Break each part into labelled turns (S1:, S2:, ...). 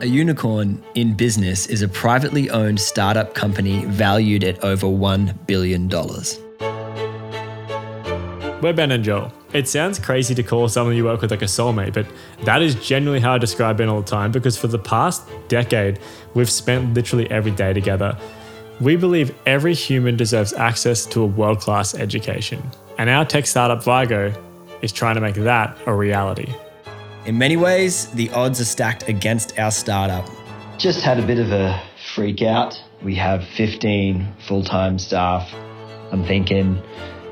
S1: A unicorn in business is a privately owned startup company valued at over $1 billion.
S2: We're Ben and Joel. It sounds crazy to call someone you work with like a soulmate, but that is generally how I describe Ben all the time because for the past decade, we've spent literally every day together. We believe every human deserves access to a world class education, and our tech startup Vygo is trying to make that a reality.
S1: In many ways, the odds are stacked against our startup.
S3: Just had a bit of a freak out. We have 15 full time staff. I'm thinking,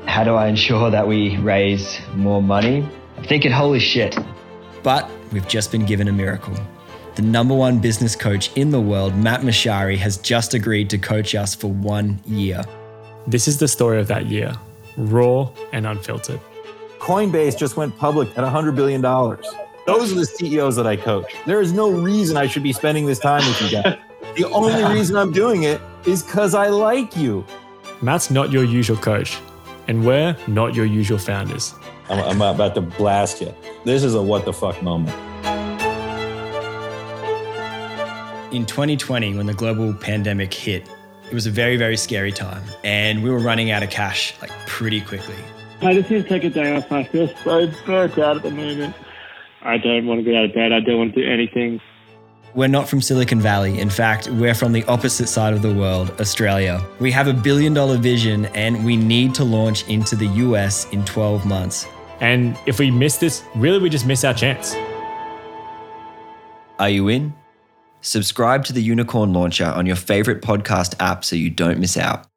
S3: how do I ensure that we raise more money? I'm thinking, holy shit.
S1: But we've just been given a miracle. The number one business coach in the world, Matt Mochary, has just agreed to coach us for one year.
S2: This is the story of that year, raw and unfiltered.
S4: Coinbase just went public at $100 billion. Those are the CEOs that I coach. There is no reason I should be spending this time with you guys. the only reason I'm doing it is because I like you.
S2: Matt's not your usual coach and we're not your usual founders.
S4: I'm, I'm about to blast you. This is a what the fuck moment.
S1: In 2020, when the global pandemic hit, it was a very, very scary time, and we were running out of cash like pretty quickly.
S5: I just need to take a day off. I feel so burnt out at the moment. I don't want to get out of bed. I don't want to do anything.
S1: We're not from Silicon Valley. In fact, we're from the opposite side of the world, Australia. We have a billion dollar vision and we need to launch into the US in 12 months.
S2: And if we miss this, really we just miss our chance.
S1: Are you in? Subscribe to the Unicorn Launcher on your favorite podcast app so you don't miss out.